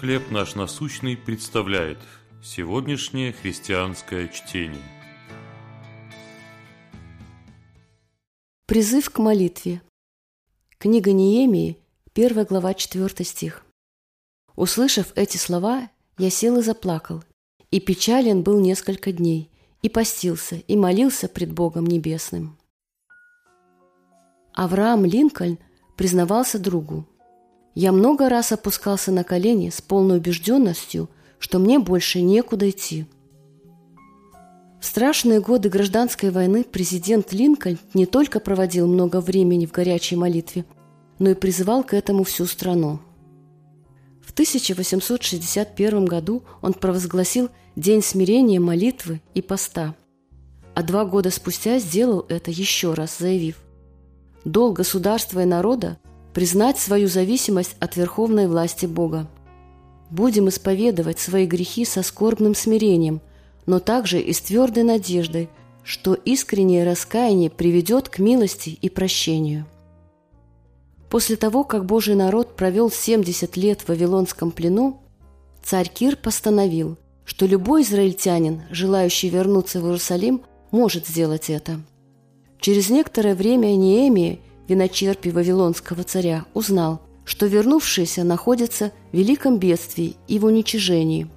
«Хлеб наш насущный» представляет сегодняшнее христианское чтение. Призыв к молитве. Книга Неемии, 1 глава, 4 стих. Услышав эти слова, я сел и заплакал, и печален был несколько дней, и постился, и молился пред Богом Небесным. Авраам Линкольн признавался другу – я много раз опускался на колени с полной убежденностью, что мне больше некуда идти. В страшные годы гражданской войны президент Линкольн не только проводил много времени в горячей молитве, но и призывал к этому всю страну. В 1861 году он провозгласил День смирения, молитвы и поста. А два года спустя сделал это еще раз, заявив «Долг государства и народа признать свою зависимость от верховной власти Бога. Будем исповедовать свои грехи со скорбным смирением, но также и с твердой надеждой, что искреннее раскаяние приведет к милости и прощению. После того, как Божий народ провел 70 лет в Вавилонском плену, царь Кир постановил, что любой израильтянин, желающий вернуться в Иерусалим, может сделать это. Через некоторое время Неемия виночерпий Вавилонского царя, узнал, что вернувшиеся находятся в великом бедствии и в уничижении.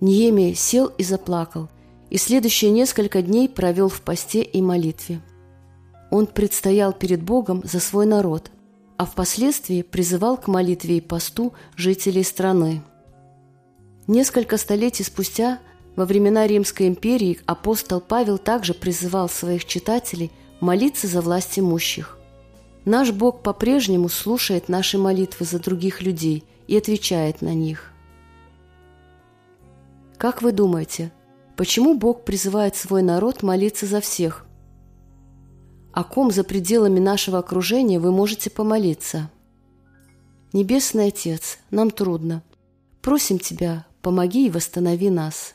Ниемия сел и заплакал, и следующие несколько дней провел в посте и молитве. Он предстоял перед Богом за свой народ, а впоследствии призывал к молитве и посту жителей страны. Несколько столетий спустя, во времена Римской империи, апостол Павел также призывал своих читателей – молиться за власть имущих. Наш Бог по-прежнему слушает наши молитвы за других людей и отвечает на них. Как вы думаете, почему Бог призывает свой народ молиться за всех? О ком за пределами нашего окружения вы можете помолиться? Небесный Отец, нам трудно. Просим Тебя, помоги и восстанови нас.